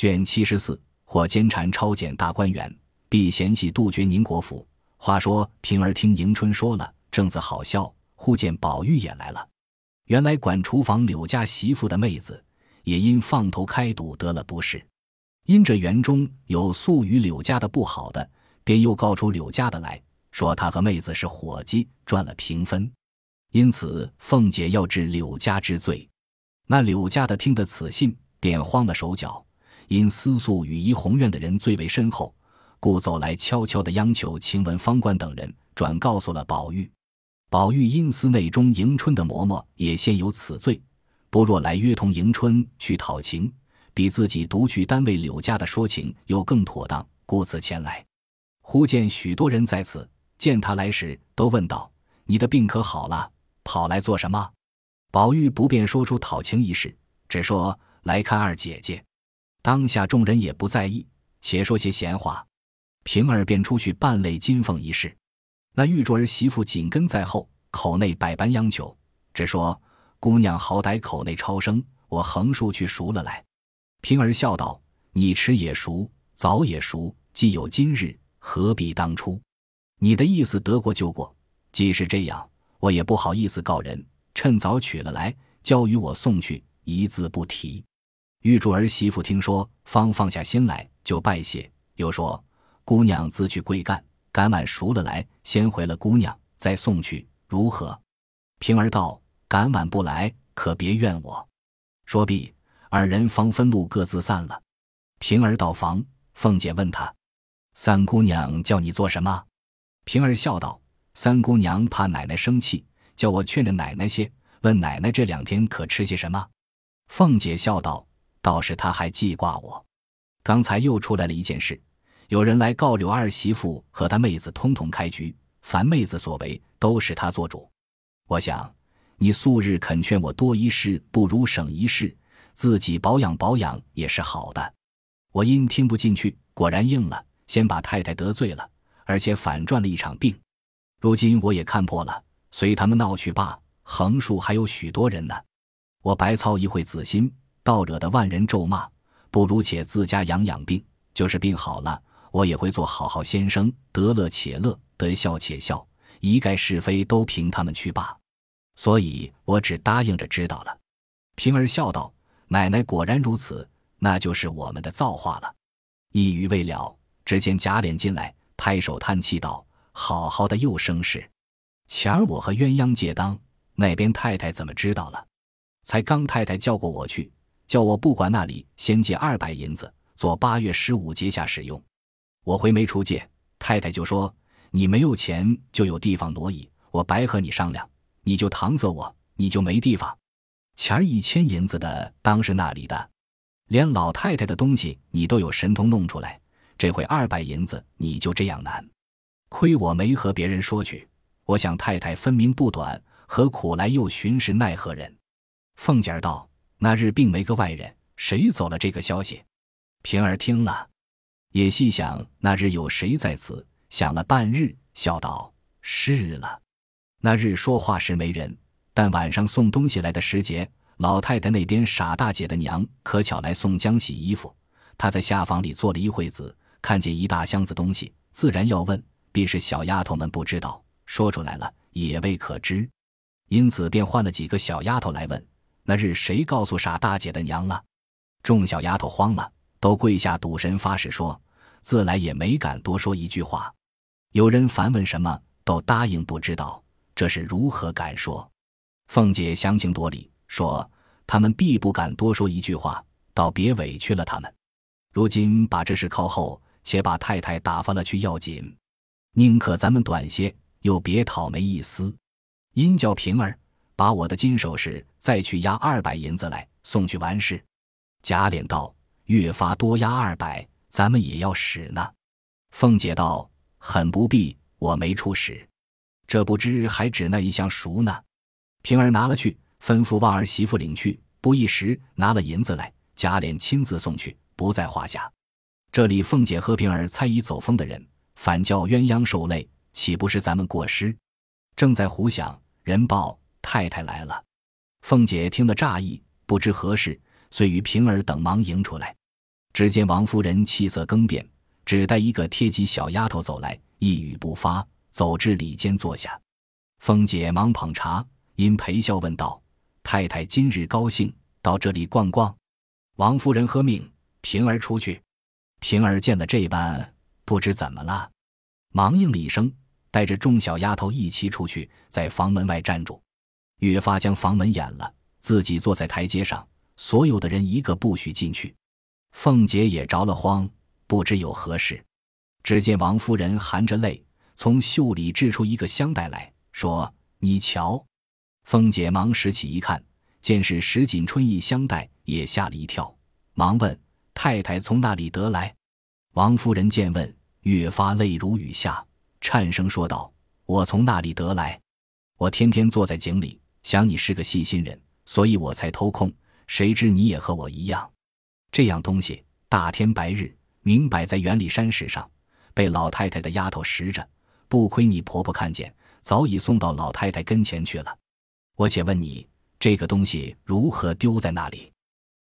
卷七十四，或奸谗抄检大观园，必嫌弃杜绝宁国府。话说平儿听迎春说了，正自好笑，忽见宝玉也来了。原来管厨房柳家媳妇的妹子，也因放头开赌得了不是。因这园中有素与柳家的不好的，便又告出柳家的来说，他和妹子是伙计，赚了平分。因此凤姐要治柳家之罪。那柳家的听得此信，便慌了手脚。因思素与怡红院的人最为深厚，故走来悄悄的央求晴雯、方官等人转告诉了宝玉。宝玉因思内中迎春的嬷嬷也先有此罪，不若来约同迎春去讨情，比自己独去单位柳家的说情又更妥当，故此前来。忽见许多人在此，见他来时，都问道：“你的病可好了？跑来做什么？”宝玉不便说出讨情一事，只说来看二姐姐。当下众人也不在意，且说些闲话。平儿便出去办累金凤一事。那玉珠儿媳妇紧跟在后，口内百般央求，只说姑娘好歹口内超生，我横竖去赎了来。平儿笑道：“你迟也赎，早也赎，既有今日，何必当初？你的意思得过就过，既是这样，我也不好意思告人，趁早取了来，交与我送去，一字不提。”玉柱儿媳妇听说，方放下心来，就拜谢，又说：“姑娘自去贵干。”赶晚熟了来，先回了姑娘，再送去，如何？平儿道：“赶晚不来，可别怨我。”说毕，二人方分路各自散了。平儿到房，凤姐问他：“三姑娘叫你做什么？”平儿笑道：“三姑娘怕奶奶生气，叫我劝着奶奶些，问奶奶这两天可吃些什么。”凤姐笑道：“倒是她还记挂我，刚才又出来了一件事。”有人来告柳二媳妇和他妹子通通开局，凡妹子所为都是他做主。我想你素日肯劝我多一事不如省一事，自己保养保养也是好的。我因听不进去，果然应了，先把太太得罪了，而且反赚了一场病。如今我也看破了，随他们闹去罢。横竖还有许多人呢，我白操一会子心，倒惹得万人咒骂，不如且自家养养病，就是病好了。我也会做好好先生，得乐且乐，得笑且笑，一概是非都凭他们去罢。所以我只答应着知道了。平儿笑道：“奶奶果然如此，那就是我们的造化了。”一语未了，只见贾琏进来，拍手叹气道：“好好的又生事！前儿我和鸳鸯借当，那边太太怎么知道了？才刚太太叫过我去，叫我不管那里，先借二百银子，做八月十五节下使用。”我回没出借，太太就说：“你没有钱就有地方挪移，我白和你商量，你就搪塞我，你就没地方。钱儿一千银子的当是那里的，连老太太的东西你都有神通弄出来，这回二百银子你就这样难，亏我没和别人说去。我想太太分明不短，何苦来又寻是奈何人？”凤姐儿道：“那日并没个外人，谁走了这个消息？”平儿听了。也细想那日有谁在此，想了半日，笑道：“是了。那日说话时没人，但晚上送东西来的时节，老太太那边傻大姐的娘可巧来送浆洗衣服。她在下房里坐了一会子，看见一大箱子东西，自然要问，必是小丫头们不知道，说出来了也未可知，因此便换了几个小丫头来问。那日谁告诉傻大姐的娘了？众小丫头慌了。”都跪下赌神发誓说，自来也没敢多说一句话。有人反问什么，都答应不知道。这是如何敢说？凤姐详情夺理说，他们必不敢多说一句话，倒别委屈了他们。如今把这事靠后，且把太太打发了去要紧。宁可咱们短些，又别讨没一丝。因叫平儿把我的金首饰再去押二百银子来送去完事。贾琏道。越发多押二百，咱们也要使呢。凤姐道：“很不必，我没出使，这不知还指那一项赎呢。”平儿拿了去，吩咐旺儿媳妇领去。不一时拿了银子来，贾琏亲自送去，不在话下。这里凤姐和平儿猜疑走风的人，反叫鸳鸯受累，岂不是咱们过失？正在胡想，人报太太来了。凤姐听了诧异，不知何事，遂与平儿等忙迎出来。只见王夫人气色更变，只带一个贴己小丫头走来，一语不发，走至里间坐下。凤姐忙捧茶，因陪笑问道：“太太今日高兴，到这里逛逛？”王夫人喝命：“平儿出去。”平儿见了这般，不知怎么了，忙应了一声，带着众小丫头一齐出去，在房门外站住。越发将房门掩了，自己坐在台阶上，所有的人一个不许进去。凤姐也着了慌，不知有何事。只见王夫人含着泪，从袖里掷出一个香袋来说：“你瞧。”凤姐忙拾起一看，见是石锦春一香袋，也吓了一跳，忙问。太太从那里得来？王夫人见问，越发泪如雨下，颤声说道：“我从那里得来？我天天坐在井里，想你是个细心人，所以我才偷空。谁知你也和我一样，这样东西大天白日明摆在园里山石上，被老太太的丫头拾着，不亏你婆婆看见，早已送到老太太跟前去了。我且问你，这个东西如何丢在那里？”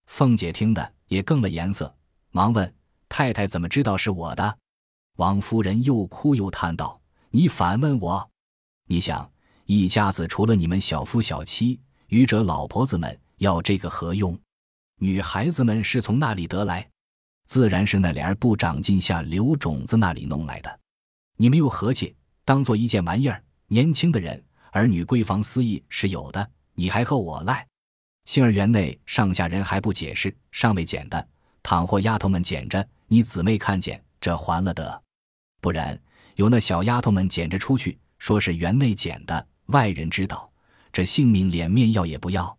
凤姐听的。也更了颜色，忙问：“太太怎么知道是我的？”王夫人又哭又叹道：“你反问我？你想，一家子除了你们小夫小妻，余者老婆子们要这个何用？女孩子们是从那里得来？自然是那莲儿不长进下留种子那里弄来的。你们又和气，当做一件玩意儿。年轻的人，儿女闺房私议是有的，你还和我赖？”杏儿园内上下人还不解释，尚未捡的，倘或丫头们捡着，你姊妹看见，这还了得；不然有那小丫头们捡着出去，说是园内捡的，外人知道，这性命脸面要也不要。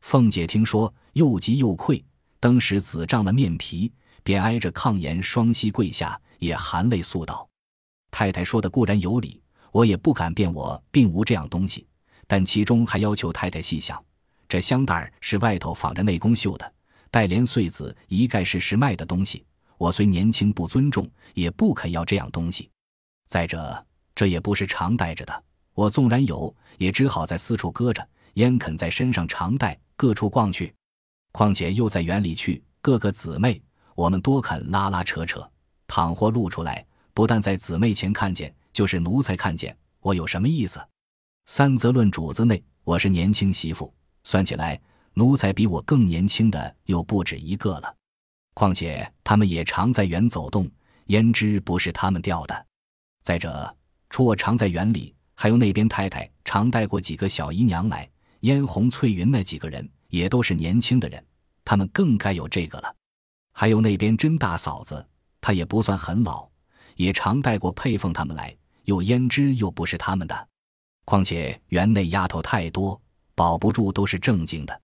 凤姐听说，又急又愧，登时紫胀了面皮，便挨着炕沿双膝跪下，也含泪诉道：“太太说的固然有理，我也不敢辩我并无这样东西，但其中还要求太太细想。”这香袋是外头仿着内宫绣的，带连穗子一概是时卖的东西。我虽年轻不尊重，也不肯要这样东西。再者，这也不是常带着的。我纵然有，也只好在四处搁着，焉肯在身上常带，各处逛去？况且又在园里去，各个姊妹，我们多肯拉拉扯扯。倘或露出来，不但在姊妹前看见，就是奴才看见，我有什么意思？三则论主子内，我是年轻媳妇。算起来，奴才比我更年轻的又不止一个了。况且他们也常在园走动，焉知不是他们调的？再者，除我常在园里，还有那边太太常带过几个小姨娘来，嫣红、翠云那几个人也都是年轻的人，他们更该有这个了。还有那边甄大嫂子，她也不算很老，也常带过佩凤他们来，又胭脂又不是他们的？况且园内丫头太多。保不住都是正经的，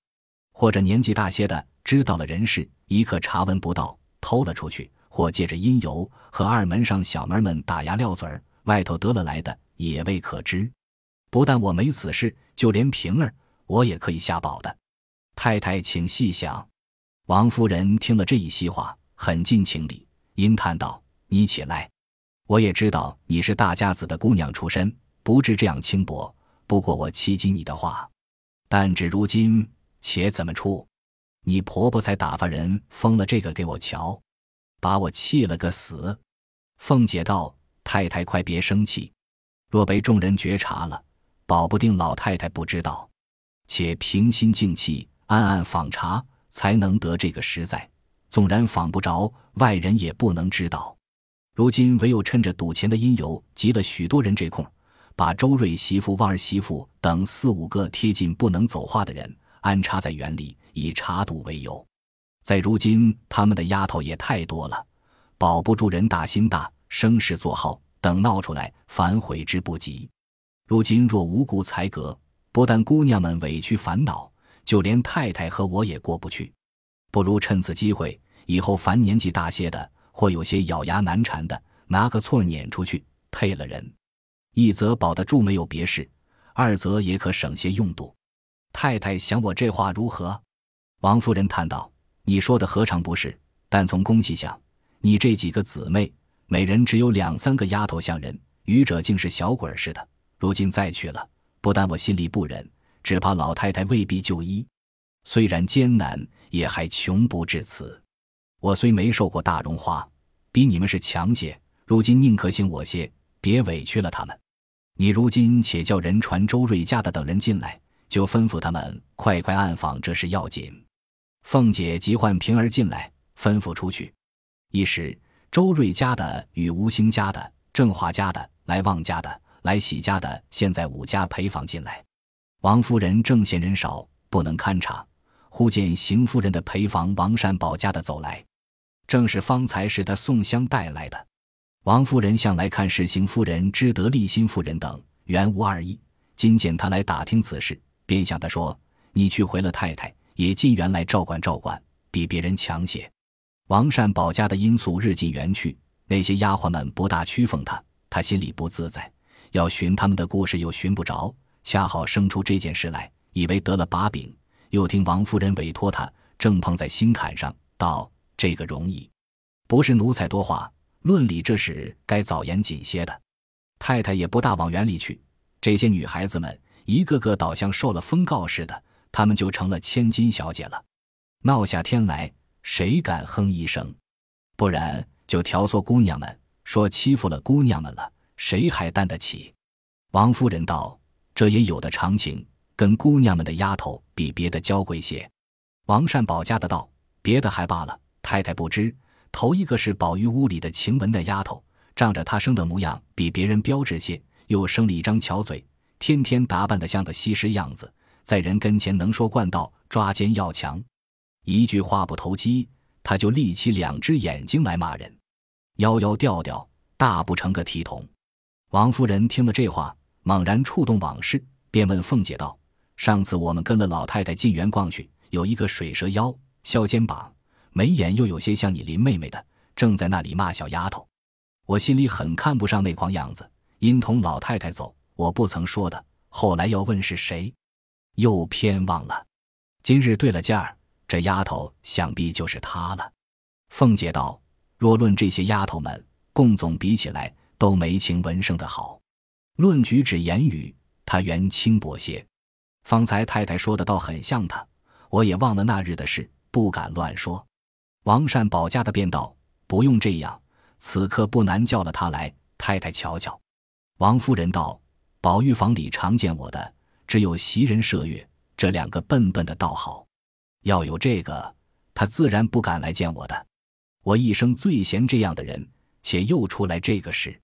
或者年纪大些的知道了人事，一刻查闻不到，偷了出去；或借着阴油和二门上小门们打牙撂嘴儿，外头得了来的也未可知。不但我没此事，就连平儿我也可以下保的。太太，请细想。王夫人听了这一席话，很尽情理，因叹道：“你起来，我也知道你是大家子的姑娘出身，不至这样轻薄。不过我欺及你的话。”但只如今，且怎么出？你婆婆才打发人封了这个给我瞧，把我气了个死。凤姐道：“太太快别生气，若被众人觉察了，保不定老太太不知道。且平心静气，暗暗访查，才能得这个实在。纵然访不着，外人也不能知道。如今唯有趁着赌钱的因由，急了许多人这空。”把周瑞媳妇、旺儿媳妇等四五个贴近不能走话的人安插在园里，以查赌为由。在如今，他们的丫头也太多了，保不住人大心大，生事做好，等闹出来，反悔之不及。如今若无故裁革，不但姑娘们委屈烦恼，就连太太和我也过不去。不如趁此机会，以后凡年纪大些的，或有些咬牙难缠的，拿个错撵出去，配了人。一则保得住没有别事，二则也可省些用度。太太想我这话如何？王夫人叹道：“你说的何尝不是？但从公细想，你这几个姊妹，每人只有两三个丫头像人，余者竟是小鬼似的。如今再去了，不但我心里不忍，只怕老太太未必就医。虽然艰难，也还穷不至此。我虽没受过大荣华，比你们是强些，如今宁可信我些，别委屈了他们。你如今且叫人传周瑞家的等人进来，就吩咐他们快快暗访，这事要紧。凤姐急唤平儿进来，吩咐出去。一时，周瑞家的与吴兴家的、郑华家的、来旺家的、来喜家的，现在五家陪房进来。王夫人正嫌人少，不能勘察，忽见邢夫人的陪房王善保家的走来，正是方才使他送香带来的。王夫人向来看世行夫人知得立心夫人等原无二意，今见他来打听此事，便向他说：“你去回了太太，也进园来照管照管，比别人强些。”王善保家的因素日进园去，那些丫鬟们不大屈奉他，他心里不自在，要寻他们的故事又寻不着，恰好生出这件事来，以为得了把柄，又听王夫人委托他，正碰在心坎上，道：“这个容易，不是奴才多话。”论理这事该早严谨些的，太太也不大往园里去。这些女孩子们一个个倒像受了封告似的，她们就成了千金小姐了。闹下天来，谁敢哼一声？不然就挑唆姑娘们说欺负了姑娘们了，谁还担得起？王夫人道：“这也有的常情，跟姑娘们的丫头比别的娇贵些。”王善保家的道：“别的还罢了，太太不知。”头一个是宝玉屋里的晴雯的丫头，仗着她生的模样比别人标致些，又生了一张巧嘴，天天打扮得像个西施样子，在人跟前能说惯道，抓奸要强，一句话不投机，他就立起两只眼睛来骂人，摇摇调调，大不成个体统。王夫人听了这话，猛然触动往事，便问凤姐道：“上次我们跟了老太太进园逛去，有一个水蛇腰，削肩膀。”眉眼又有些像你林妹妹的，正在那里骂小丫头，我心里很看不上那狂样子，因同老太太走，我不曾说的。后来要问是谁，又偏忘了。今日对了劲儿，这丫头想必就是她了。凤姐道：“若论这些丫头们，共总比起来，都没晴雯生的好。论举止言语，她原轻薄些。方才太太说的倒很像她，我也忘了那日的事，不敢乱说。”王善保家的便道：“不用这样，此刻不难叫了他来，太太瞧瞧。”王夫人道：“宝玉房里常见我的，只有袭人、麝月这两个笨笨的倒好。要有这个，他自然不敢来见我的。我一生最嫌这样的人，且又出来这个事。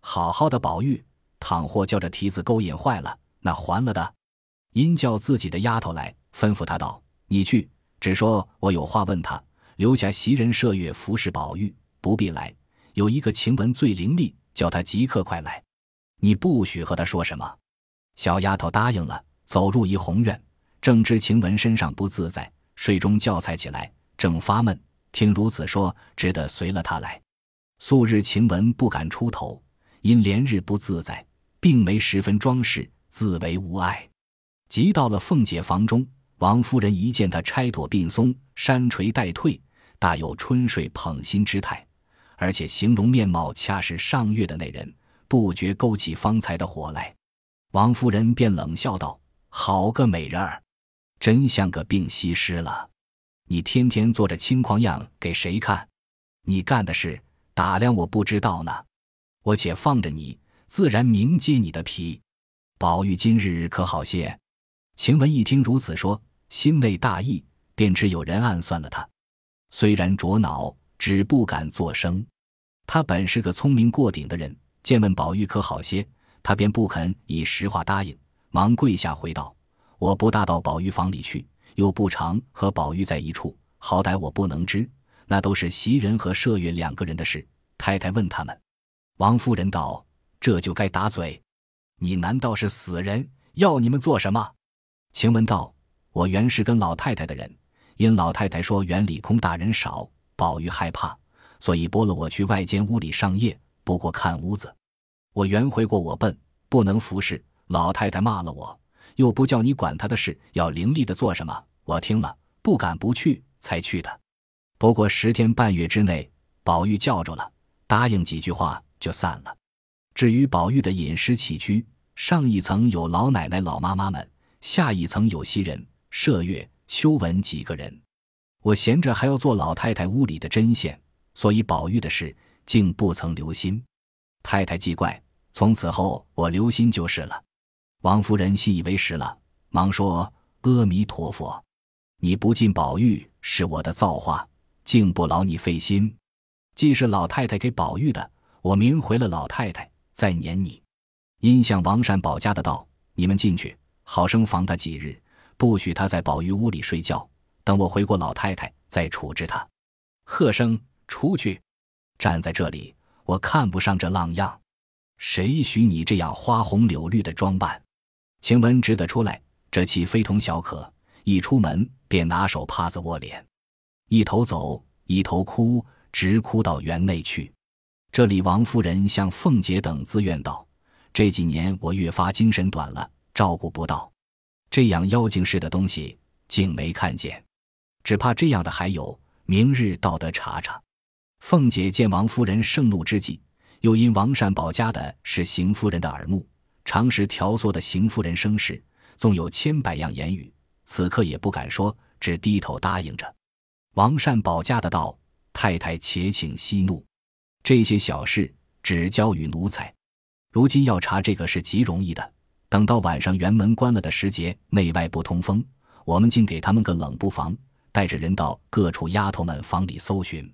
好好的宝玉，倘或叫这蹄子勾引坏了，那还了的。”因叫自己的丫头来，吩咐他道：“你去，只说我有话问他。”留下袭人、麝月服侍宝玉，不必来。有一个晴雯最伶俐，叫她即刻快来。你不许和她说什么。小丫头答应了，走入怡红院，正知晴雯身上不自在，睡中叫才起来，正发闷。听如此说，只得随了他来。素日晴雯不敢出头，因连日不自在，并没十分装饰，自为无碍。即到了凤姐房中。王夫人一见她钗朵鬓松，山垂带退，大有春水捧心之态，而且形容面貌恰是上月的那人，不觉勾起方才的火来。王夫人便冷笑道：“好个美人儿，真像个病西施了。你天天做着轻狂样给谁看？你干的事打量我不知道呢。我且放着你，自然明揭你的皮。宝玉今日可好些？”晴雯一听如此说。心内大意，便知有人暗算了他。虽然着恼，只不敢作声。他本是个聪明过顶的人，见问宝玉可好些，他便不肯以实话答应，忙跪下回道：“我不大到宝玉房里去，又不常和宝玉在一处，好歹我不能知，那都是袭人和麝月两个人的事。太太问他们。”王夫人道：“这就该打嘴，你难道是死人？要你们做什么？”晴雯道。我原是跟老太太的人，因老太太说园里空大人少，宝玉害怕，所以拨了我去外间屋里上夜，不过看屋子。我原回过我笨，不能服侍老太太，骂了我，又不叫你管他的事，要伶俐的做什么？我听了不敢不去，才去的。不过十天半月之内，宝玉叫着了，答应几句话就散了。至于宝玉的饮食起居，上一层有老奶奶、老妈妈们，下一层有袭人。麝月、秋纹几个人，我闲着还要做老太太屋里的针线，所以宝玉的事竟不曾留心。太太记怪，从此后我留心就是了。王夫人信以为实了，忙说：“阿弥陀佛，你不进宝玉是我的造化，竟不劳你费心。既是老太太给宝玉的，我明回了老太太，再撵你。”因向王善保家的道：“你们进去，好生防他几日，不许他在宝玉屋里睡觉。等我回过老太太，再处置他。”喝声出去，站在这里，我看不上这浪样。谁许你这样花红柳绿的装扮？晴雯只得出来，这气非同小可。一出门便拿手帕子握脸，一头走，一头哭，直哭到园内去。这里王夫人向凤姐等自怨道。这几年我越发精神短了，照顾不到，这样妖精似的东西竟没看见，只怕这样的还有，明日倒得查查。凤姐见王夫人盛怒之际，又因王善保家的是邢夫人的耳目，常时调唆的邢夫人生事，纵有千百样言语，此刻也不敢说，只低头答应着。王善保家的道：“太太且请息怒，这些小事只交与奴才。”如今要查这个是极容易的。等到晚上园门关了的时节，内外不通风，我们竟给他们个冷不防，带着人到各处丫头们房里搜寻。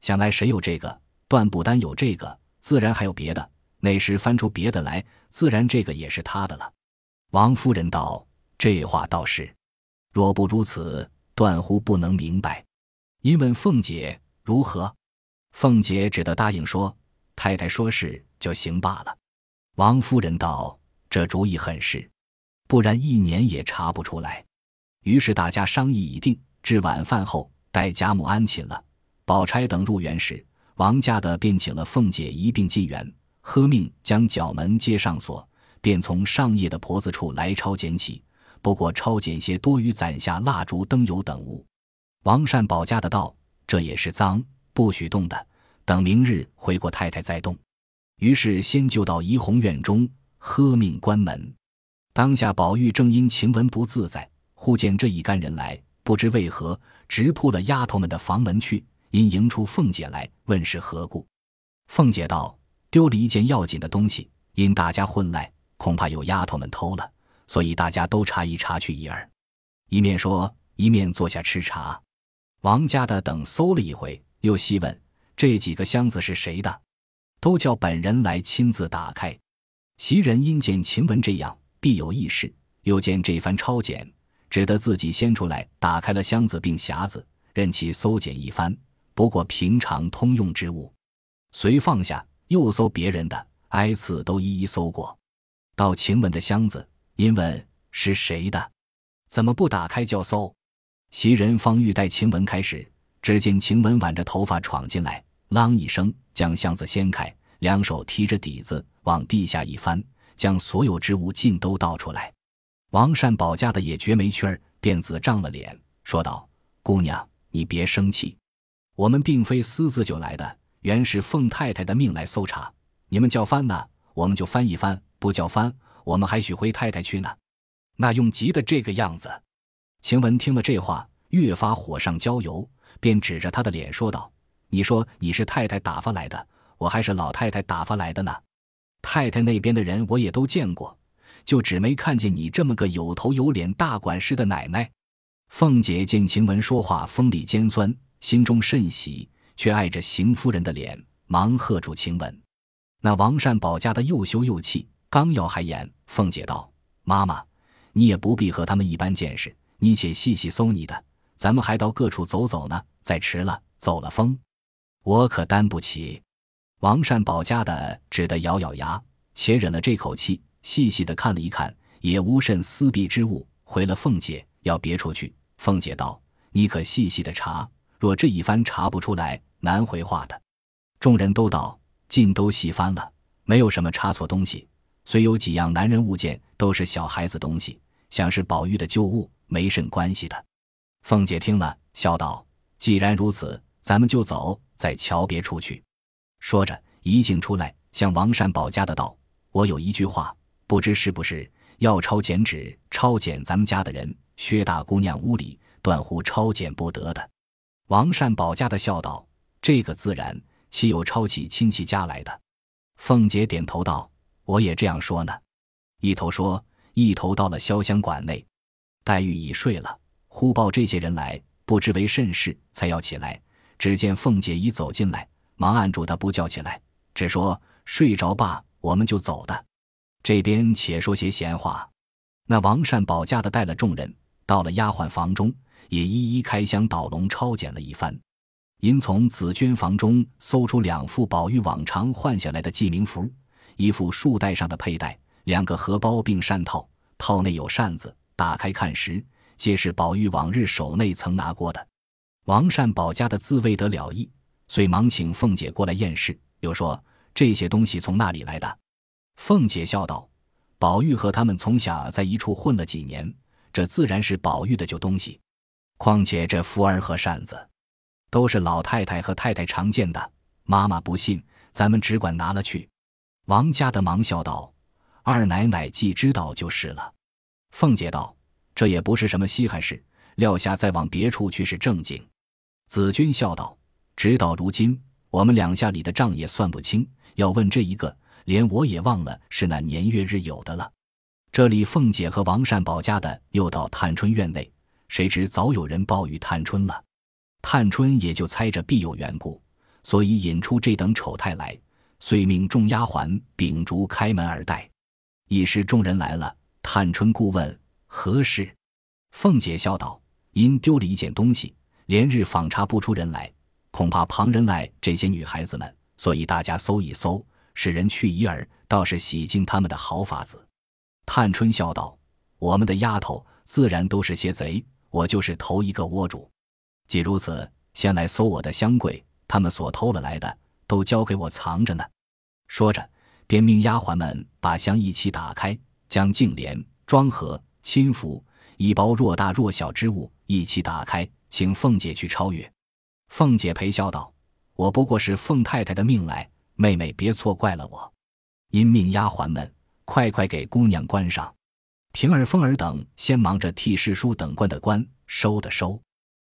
想来谁有这个，断不单有这个，自然还有别的。那时翻出别的来，自然这个也是他的了。王夫人道：“这话倒是，若不如此，断乎不能明白。”因问凤姐如何，凤姐只得答应说：“太太说是就行罢了。”王夫人道：“这主意很是，不然一年也查不出来。”于是大家商议已定。至晚饭后，待贾母安寝了，宝钗等入园时，王家的便请了凤姐一并进园，喝命将角门接上锁，便从上夜的婆子处来抄捡起。不过抄捡些多余攒下蜡烛、灯油等物。王善保家的道：“这也是脏，不许动的，等明日回过太太再动。”于是先就到怡红院中，喝命关门。当下宝玉正因晴雯不自在，忽见这一干人来，不知为何，直扑了丫头们的房门去。因迎出凤姐来，问是何故。凤姐道：“丢了一件要紧的东西，因大家混来，恐怕有丫头们偷了，所以大家都查一查去一二。”一面说，一面坐下吃茶。王家的等搜了一回，又细问：“这几个箱子是谁的？”都叫本人来亲自打开。袭人因见晴雯这样，必有异事，又见这番抄检，只得自己先出来打开了箱子并匣子，任其搜检一番。不过平常通用之物，遂放下，又搜别人的，挨次都一一搜过。到晴雯的箱子，因问是谁的，怎么不打开就搜？袭人方欲待晴雯开始，只见晴雯挽着头发闯进来。啷一声，将箱子掀开，两手提着底子往地下一翻，将所有之物尽都倒出来。王善保家的也觉没趣儿，便紫涨了脸，说道：“姑娘，你别生气，我们并非私自就来的，原是凤太太的命来搜查。你们叫翻呢，我们就翻一翻；不叫翻，我们还许回太太去呢。那用急的这个样子。”晴雯听了这话，越发火上浇油，便指着他的脸说道。你说你是太太打发来的，我还是老太太打发来的呢？太太那边的人我也都见过，就只没看见你这么个有头有脸大管事的奶奶。凤姐见晴雯说话锋利尖酸，心中甚喜，却碍着邢夫人的脸，忙喝住晴雯。那王善保家的又羞又气，刚要还言，凤姐道：“妈妈，你也不必和他们一般见识，你且细细搜你的，咱们还到各处走走呢。再迟了，走了风。”我可担不起，王善保家的只得咬咬牙，且忍了这口气，细细的看了一看，也无甚私弊之物，回了凤姐要别处去。凤姐道：“你可细细的查，若这一番查不出来，难回话的。”众人都道：“尽都细翻了，没有什么差错东西，虽有几样男人物件，都是小孩子东西，想是宝玉的旧物，没甚关系的。”凤姐听了，笑道：“既然如此，咱们就走。”再瞧别处去，说着一径出来，向王善保家的道：“我有一句话，不知是不是要抄检纸，抄检咱们家的人，薛大姑娘屋里断乎抄检不得的。”王善保家的笑道：“这个自然，岂有抄起亲戚家来的？”凤姐点头道：“我也这样说呢。”一头说，一头到了潇湘馆内。黛玉已睡了，忽报这些人来，不知为甚事，才要起来。只见凤姐已走进来，忙按住她不叫起来，只说：“睡着吧，我们就走的。”这边且说些闲话。那王善保家的带了众人到了丫鬟房中。也一一开箱倒笼抄检了一番，因从紫鹃房中搜出两副宝玉往常换下来的记名符，一副束带上的佩戴，两个荷包并扇套，套内有扇子。打开看时，皆是宝玉往日手内曾拿过的。王善保家的自未得了意，遂忙请凤姐过来验视，又说这些东西从哪里来的？凤姐笑道：“宝玉和他们从小在一处混了几年，这自然是宝玉的旧东西。”况且这福儿和扇子，都是老太太和太太常见的。妈妈不信，咱们只管拿了去。王家的忙笑道：“二奶奶既知道就是了。”凤姐道：“这也不是什么稀罕事，撂下再往别处去是正经。”子君笑道：“直到如今，我们两下里的账也算不清。要问这一个，连我也忘了是那年月日有的了。”这里凤姐和王善保家的又到探春院内。谁知早有人报与探春了，探春也就猜着必有缘故，所以引出这等丑态来，遂命众丫鬟秉烛开门而待。一时众人来了，探春顾问何事？凤姐笑道：“因丢了一件东西，连日访查不出人来，恐怕旁人来这些女孩子们，所以大家搜一搜，使人去疑耳，倒是洗净他们的好法子。”探春笑道：“我们的丫头自然都是些贼。”我就是头一个窝主，既如此，先来搜我的箱柜，他们所偷了来的都交给我藏着呢。说着，便命丫鬟们把箱一起打开，将净帘、妆盒、亲符一包若大若小之物一起打开，请凤姐去超越。凤姐陪笑道：“我不过是凤太太的命来，妹妹别错怪了我。”因命丫鬟们快快给姑娘关上。平儿、凤儿等先忙着替师叔等关的关，收的收。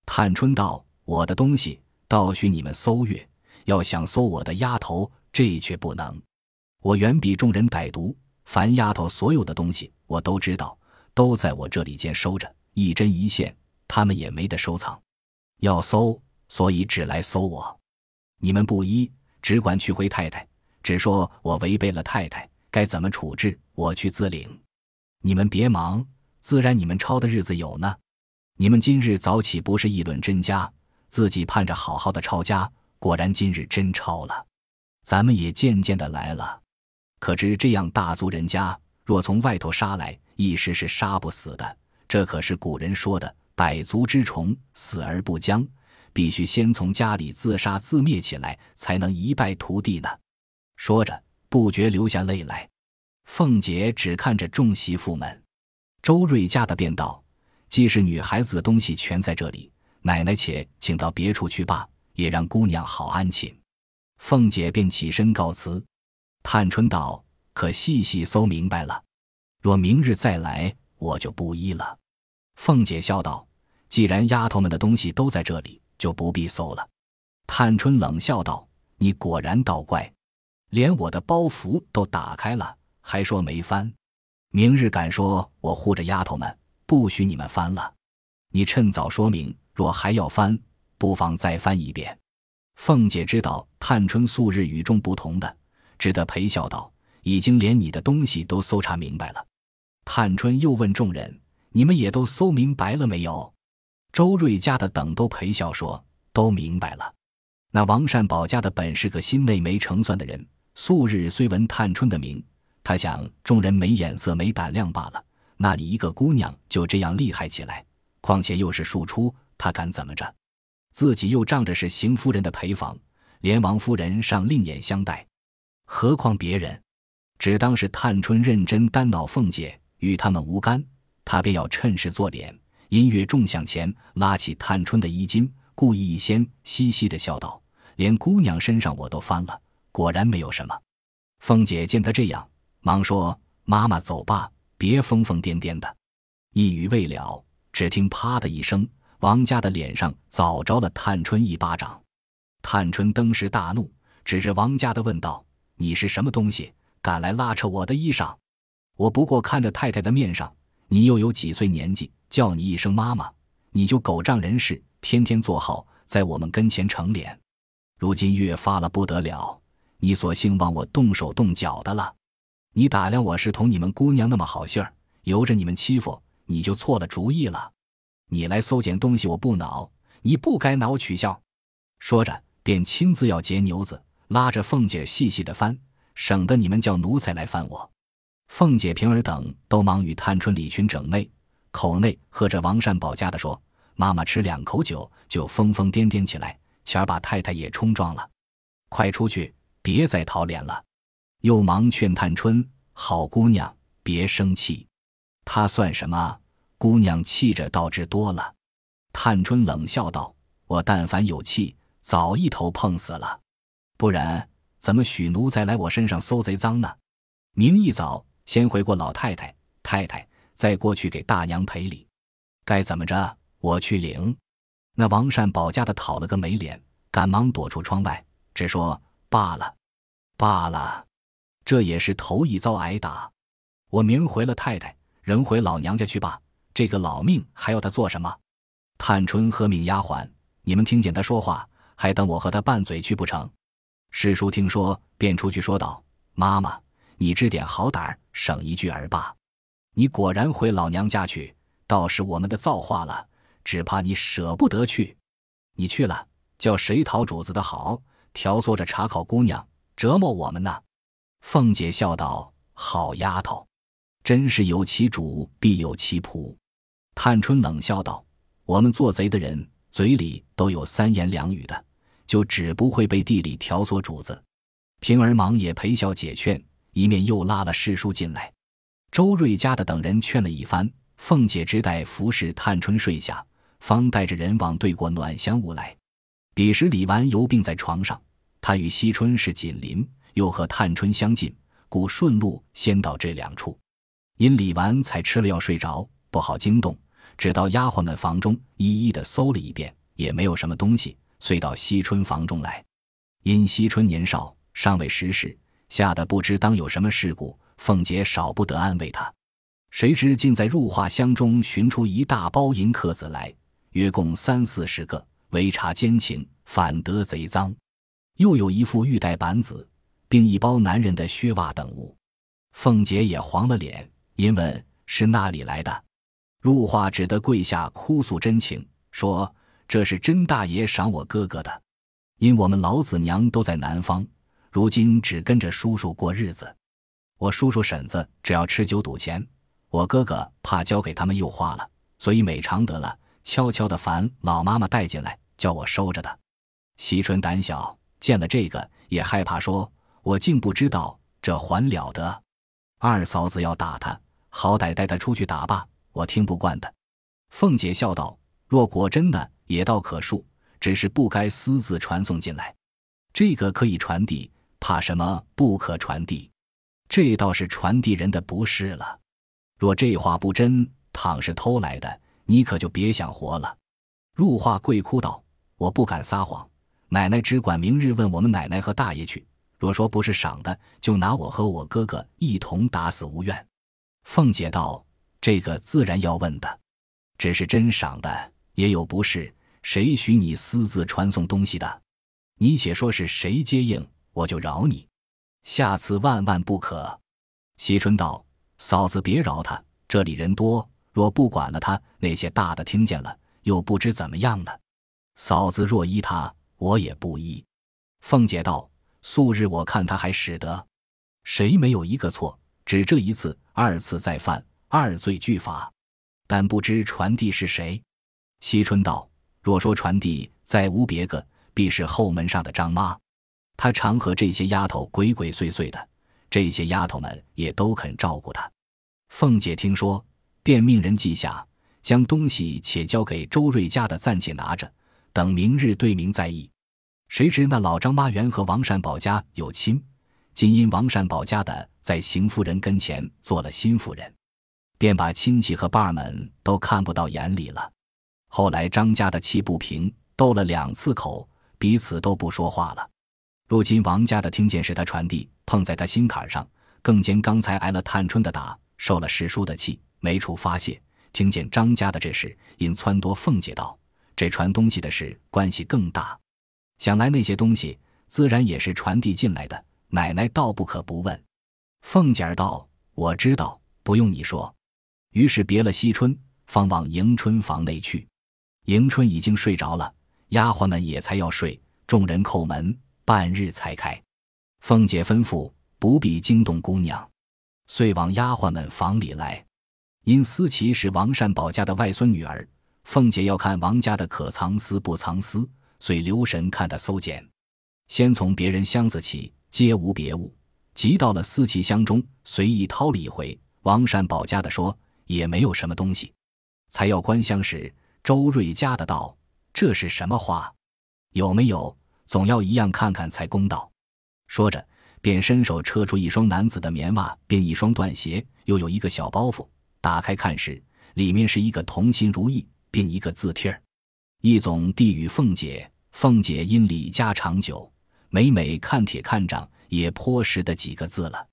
探春道：“我的东西倒许你们搜阅，要想搜我的丫头，这却不能。我远比众人歹毒，凡丫头所有的东西，我都知道，都在我这里间收着，一针一线，他们也没得收藏。要搜，所以只来搜我。你们不依，只管去回太太，只说我违背了太太，该怎么处置，我去自领。”你们别忙，自然你们抄的日子有呢。你们今日早起不是议论真家，自己盼着好好的抄家，果然今日真抄了。咱们也渐渐的来了。可知这样大族人家，若从外头杀来，一时是杀不死的。这可是古人说的“百足之虫，死而不僵”，必须先从家里自杀自灭起来，才能一败涂地呢。说着，不觉流下泪来。凤姐只看着众媳妇们，周瑞家的便道：“既是女孩子的东西全在这里，奶奶且请到别处去罢，也让姑娘好安寝。”凤姐便起身告辞。探春道：“可细细搜明白了，若明日再来，我就不依了。”凤姐笑道：“既然丫头们的东西都在这里，就不必搜了。”探春冷笑道：“你果然倒怪，连我的包袱都打开了。”还说没翻，明日敢说我护着丫头们，不许你们翻了。你趁早说明，若还要翻，不妨再翻一遍。凤姐知道探春素日与众不同的，只得陪笑道：“已经连你的东西都搜查明白了。”探春又问众人：“你们也都搜明白了没有？”周瑞家的等都陪笑说：“都明白了。”那王善保家的本是个心内没成算的人，素日虽闻探春的名。他想，众人没眼色、没胆量罢了。那里一个姑娘就这样厉害起来，况且又是庶出，她敢怎么着？自己又仗着是邢夫人的陪房，连王夫人尚另眼相待，何况别人？只当是探春认真担恼凤姐，与他们无干，他便要趁势做脸。音乐众向前，拉起探春的衣襟，故意一掀，嘻嘻的笑道：“连姑娘身上我都翻了，果然没有什么。”凤姐见他这样。忙说：“妈妈走吧，别疯疯癫癫的。”一语未了，只听“啪”的一声，王家的脸上早着了探春一巴掌。探春登时大怒，指着王家的问道：“你是什么东西，敢来拉扯我的衣裳？我不过看着太太的面上，你又有几岁年纪，叫你一声妈妈，你就狗仗人势，天天做好在我们跟前成脸。如今越发了不得了，你索性往我动手动脚的了。你打量我是同你们姑娘那么好信儿，由着你们欺负，你就错了主意了。你来搜捡东西，我不恼，你不该拿我取笑。”说着。便亲自要劫牛子，拉着凤姐细细的翻，省得你们叫奴才来翻我。凤姐、平儿等都忙与探春、李群整内，口内喝着王善保家的说：“妈妈吃两口酒就疯疯癫癫起来，前儿把太太也冲撞了，快出去，别再讨脸了。”又忙劝探春：“好姑娘，别生气，他算什么？姑娘气着倒知多了。”探春冷笑道：“我但凡有气。”早一头碰死了，不然怎么许奴才来我身上搜贼赃呢？明一早先回过老太太、太太，再过去给大娘赔礼，该怎么着？我去领。那王善保家的讨了个没脸，赶忙躲出窗外，只说罢了，罢了。这也是头一遭挨打，我明儿回了太太，仍回老娘家去吧。这个老命还要他做什么？探春喝命丫鬟，你们听见他说话。还等我和他拌嘴去不成？师叔听说，便出去说道：“妈妈，你知点好歹儿，省一句儿罢。你果然回老娘家去，倒是我们的造化了。只怕你舍不得去。你去了，叫谁讨主子的好？挑唆着查考姑娘，折磨我们呢？”凤姐笑道：“好丫头，真是有其主必有其仆。”探春冷笑道：“我们做贼的人。”嘴里都有三言两语的，就只不会背地里挑唆主子。平儿忙也陪笑解劝，一面又拉了师叔进来。周瑞家的等人劝了一番，凤姐只待服侍探春睡下，方带着人往对过暖香屋来。彼时李纨犹病在床上，她与惜春是紧邻，又和探春相近，故顺路先到这两处。因李纨才吃了药睡着，不好惊动。只到丫鬟们房中，一一的搜了一遍，也没有什么东西，遂到惜春房中来。因惜春年少，尚未识事，吓得不知当有什么事故。凤姐少不得安慰她。谁知竟在入画箱中寻出一大包银刻子来，约共三四十个，为查奸情，反得贼赃。又有一副玉带板子，并一包男人的靴袜等物。凤姐也黄了脸，因问是那里来的。入画只得跪下哭诉真情，说：“这是甄大爷赏我哥哥的，因我们老子娘都在南方，如今只跟着叔叔过日子。我叔叔婶子只要吃酒赌钱，我哥哥怕交给他们又花了，所以每常得了，悄悄的烦老妈妈带进来，叫我收着的。惜春胆小，见了这个也害怕，说我竟不知道，这还了得？二嫂子要打他，好歹带他出去打吧。”我听不惯的，凤姐笑道：“若果真的，也倒可恕，只是不该私自传送进来。这个可以传递，怕什么不可传递？这倒是传递人的不是了。若这话不真，倘是偷来的，你可就别想活了。”入画跪哭道：“我不敢撒谎，奶奶只管明日问我们奶奶和大爷去。若说不是赏的，就拿我和我哥哥一同打死无怨。”凤姐道。这个自然要问的，只是真赏的也有不是，谁许你私自传送东西的？你且说是谁接应，我就饶你。下次万万不可。惜春道：“嫂子别饶他，这里人多，若不管了他，那些大的听见了，又不知怎么样呢。嫂子若依他，我也不依。”凤姐道：“素日我看他还使得，谁没有一个错？只这一次，二次再犯。”二罪俱罚，但不知传递是谁。惜春道：“若说传递，再无别个，必是后门上的张妈。她常和这些丫头鬼鬼祟祟的，这些丫头们也都肯照顾她。”凤姐听说，便命人记下，将东西且交给周瑞家的暂且拿着，等明日对明再议。谁知那老张妈原和王善保家有亲，今因王善保家的在邢夫人跟前做了新夫人。便把亲戚和伴儿们都看不到眼里了。后来张家的气不平，斗了两次口，彼此都不说话了。如今王家的听见是他传递，碰在他心坎上，更兼刚才挨了探春的打，受了师叔的气，没处发泄。听见张家的这事，因撺掇凤姐道：“这传东西的事关系更大，想来那些东西自然也是传递进来的。奶奶倒不可不问。”凤姐儿道：“我知道，不用你说。”于是别了惜春，方往迎春房内去。迎春已经睡着了，丫鬟们也才要睡，众人叩门。半日才开，凤姐吩咐不必惊动姑娘，遂往丫鬟们房里来。因思琪是王善保家的外孙女儿，凤姐要看王家的可藏私不藏私，遂留神看他搜检。先从别人箱子起，皆无别物，即到了思琪箱中，随意掏了一回。王善保家的说也没有什么东西，才要关箱时，周瑞家的道：“这是什么花？有没有？”总要一样看看才公道。说着，便伸手撤出一双男子的棉袜，并一双缎鞋，又有一个小包袱。打开看时，里面是一个同心如意，并一个字帖儿。易总递与凤姐，凤姐因李家长久，每每看帖看账，也颇识得几个字了。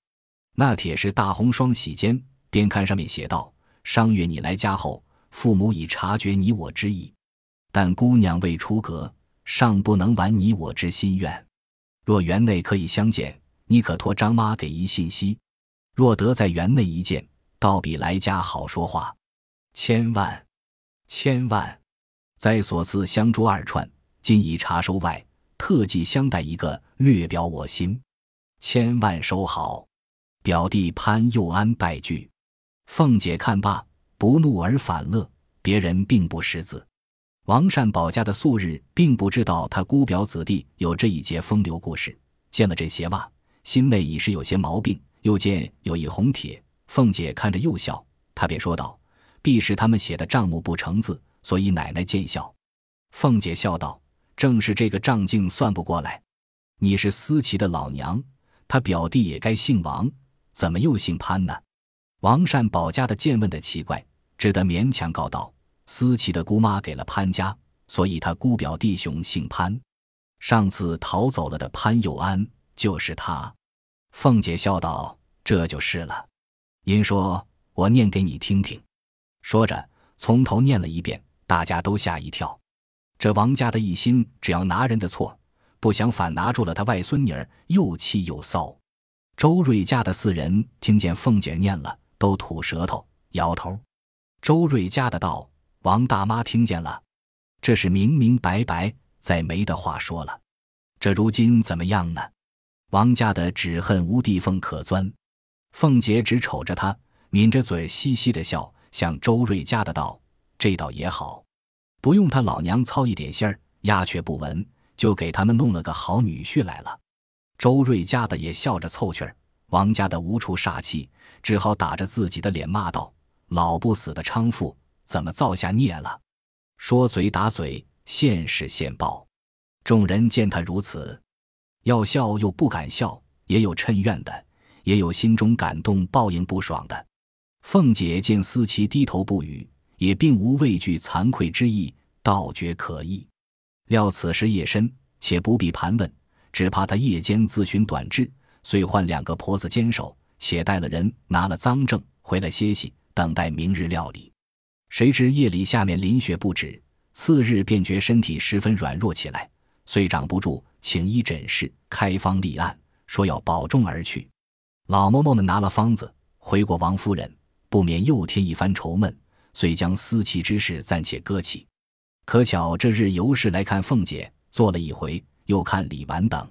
那帖是大红双喜间，便看上面写道：“上月你来家后，父母已察觉你我之意，但姑娘未出阁。”尚不能完你我之心愿，若园内可以相见，你可托张妈给一信息。若得在园内一见，倒比来家好说话。千万，千万，在所赐香烛二串，今已查收外，特寄相待一个，略表我心。千万收好。表弟潘佑安拜具。凤姐看罢，不怒而反乐，别人并不识字。王善保家的素日并不知道他姑表子弟有这一节风流故事，见了这鞋袜，心内已是有些毛病。又见有一红帖，凤姐看着又笑，他便说道：“必是他们写的账目不成字，所以奶奶见笑。”凤姐笑道：“正是这个账竟算不过来。你是思琪的老娘，他表弟也该姓王，怎么又姓潘呢？”王善保家的见问的奇怪，只得勉强告道。思琪的姑妈给了潘家，所以他姑表弟兄姓潘。上次逃走了的潘佑安就是他。凤姐笑道：“这就是了。”您说：“我念给你听听。”说着，从头念了一遍，大家都吓一跳。这王家的一心只要拿人的错，不想反拿住了他外孙女儿，又气又臊。周瑞家的四人听见凤姐念了，都吐舌头，摇头。周瑞家的道。王大妈听见了，这是明明白白，再没的话说了。这如今怎么样呢？王家的只恨无地缝可钻。凤姐只瞅着他，抿着嘴嘻嘻的笑，向周瑞家的道：“这倒也好，不用他老娘操一点心儿，鸦雀不闻，就给他们弄了个好女婿来了。”周瑞家的也笑着凑趣儿。王家的无处煞气，只好打着自己的脸骂道：“老不死的娼妇！”怎么造下孽了？说嘴打嘴，现世现报。众人见他如此，要笑又不敢笑，也有趁怨的，也有心中感动报应不爽的。凤姐见思琪低头不语，也并无畏惧惭愧之意，倒觉可意。料此时夜深，且不必盘问，只怕他夜间自寻短治，遂唤两个婆子坚守，且带了人拿了赃证回来歇息，等待明日料理。谁知夜里下面淋雪不止，次日便觉身体十分软弱起来，虽长不住，请医诊室，开方立案，说要保重而去。老嬷嬷们拿了方子回过王夫人，不免又添一番愁闷，遂将思琪之事暂且搁起。可巧这日尤氏来看凤姐，坐了一回，又看李纨等，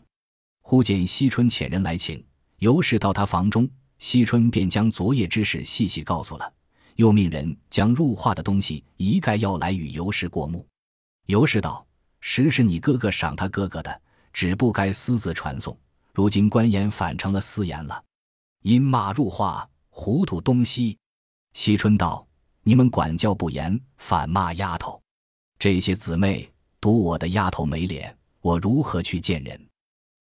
忽见惜春遣人来请尤氏到她房中，惜春便将昨夜之事细细告诉了。又命人将入画的东西一概要来与尤氏过目。尤氏道：“实是你哥哥赏他哥哥的，只不该私自传送。如今官言反成了私言了，因骂入画，糊涂东西。”惜春道：“你们管教不严，反骂丫头。这些姊妹赌我的丫头没脸，我如何去见人？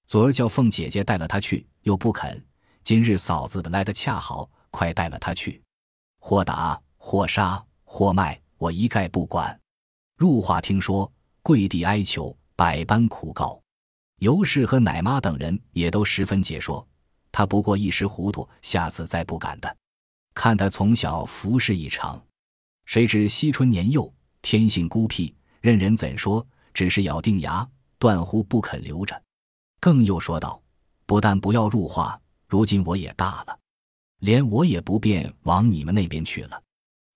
昨儿叫凤姐姐带了她去，又不肯。今日嫂子来的恰好，快带了她去。”或打或杀或卖，我一概不管。入画听说，跪地哀求，百般苦告。尤氏和奶妈等人也都十分解说，他不过一时糊涂，下次再不敢的。看他从小服侍一场，谁知惜春年幼，天性孤僻，任人怎说，只是咬定牙，断乎不肯留着。更又说道：“不但不要入画，如今我也大了，连我也不便往你们那边去了。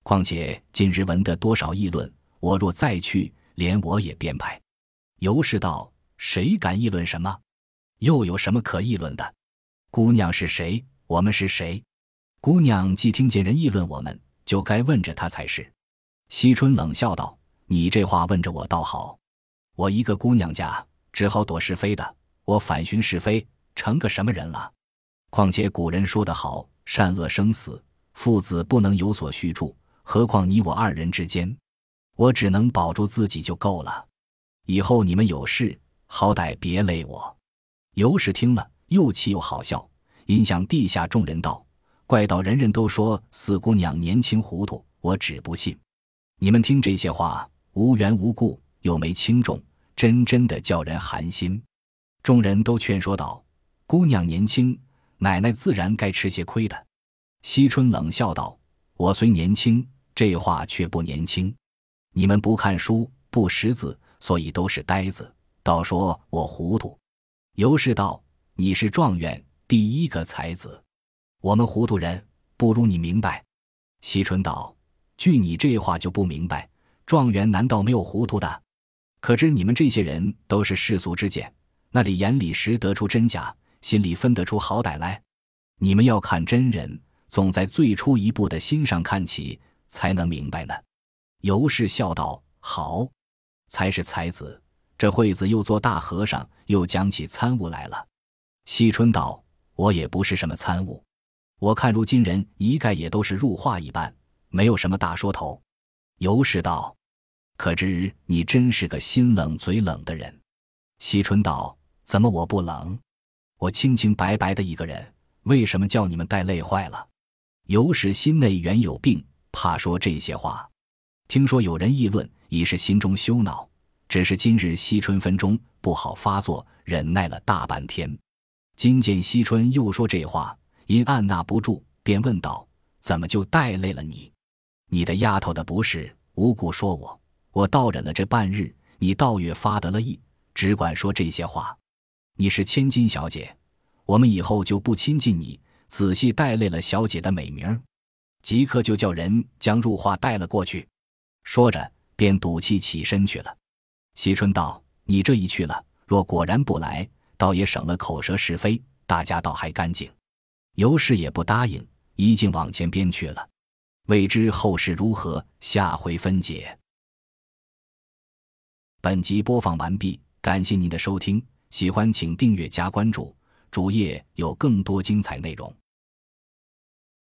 况且近日闻得多少议论，我若再去，连我也便败。”尤氏道。谁敢议论什么？又有什么可议论的？姑娘是谁？我们是谁？姑娘既听见人议论我们，就该问着他才是。惜春冷笑道：“你这话问着我倒好，我一个姑娘家，只好躲是非的。我反寻是非，成个什么人了？况且古人说得好，善恶生死，父子不能有所续助，何况你我二人之间？我只能保住自己就够了。以后你们有事。”好歹别累我。尤氏听了，又气又好笑，因向地下众人道：“怪道人人都说四姑娘年轻糊涂，我只不信。你们听这些话，无缘无故，又没轻重，真真的叫人寒心。”众人都劝说道：“姑娘年轻，奶奶自然该吃些亏的。”惜春冷笑道：“我虽年轻，这话却不年轻。你们不看书，不识字，所以都是呆子。”倒说我糊涂，尤氏道：“你是状元，第一个才子，我们糊涂人不如你明白。”惜春道：“据你这话就不明白，状元难道没有糊涂的？可知你们这些人都是世俗之见，那里眼里识得出真假，心里分得出好歹来？你们要看真人，总在最初一步的心上看起，才能明白呢。”尤氏笑道：“好，才是才子。”这惠子又做大和尚，又讲起参悟来了。惜春道：“我也不是什么参悟，我看如今人一概也都是入画一般，没有什么大说头。”尤氏道：“可知你真是个心冷嘴冷的人。”惜春道：“怎么我不冷？我清清白白的一个人，为什么叫你们带累坏了？”尤氏心内原有病，怕说这些话，听说有人议论，已是心中羞恼。只是今日惜春分中不好发作，忍耐了大半天。今见惜春又说这话，因按捺不住，便问道：“怎么就带累了你？你的丫头的不是无故说我，我倒忍了这半日，你倒越发得了意，只管说这些话。你是千金小姐，我们以后就不亲近你，仔细带累了小姐的美名。”即刻就叫人将入画带了过去。说着，便赌气起身去了。惜春道：“你这一去了，若果然不来，倒也省了口舌是非，大家倒还干净。”尤氏也不答应，已经往前边去了。未知后事如何，下回分解。本集播放完毕，感谢您的收听，喜欢请订阅加关注，主页有更多精彩内容。